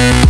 Thank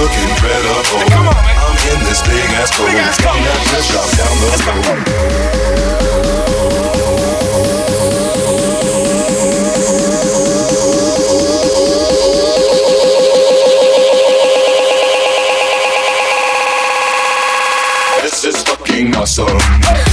look incredible. Hey, on, I'm in this big ass boat. Got that dress drop down the road. This is fucking awesome.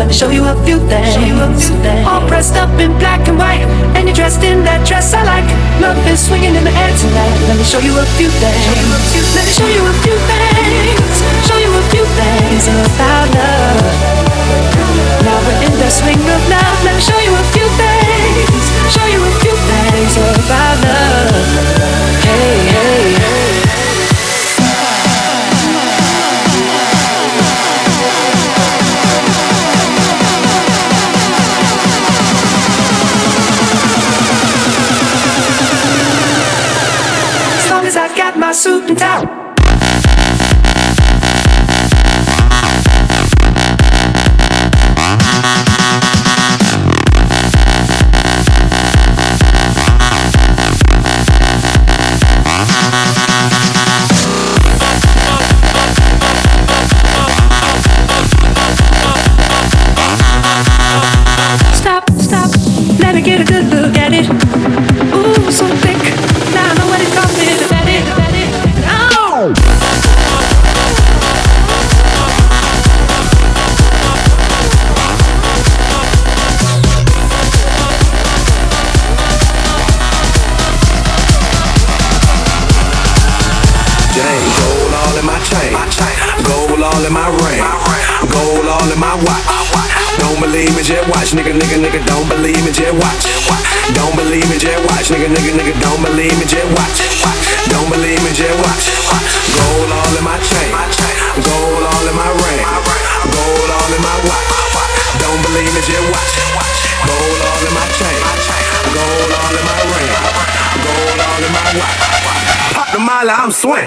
let me show you a few things. All pressed up in black and white, and you're dressed in that dress I like. Love is swinging in the air tonight. Let me show you a few things. Let me show you a few things. Show you a few things about love. Now we're in the swing of love. watch, nigga, nigga, nigga, don't believe me, just watch. Don't believe me, just watch, nigga, nigga, nigga, don't believe me, just watch. Don't believe me, just watch. Gold all in my chain, gold all in my ring, gold all in my watch. Don't believe me, just watch. Gold all in my chain, gold all in my ring, gold all in my watch. Pop the mile, I'm swing.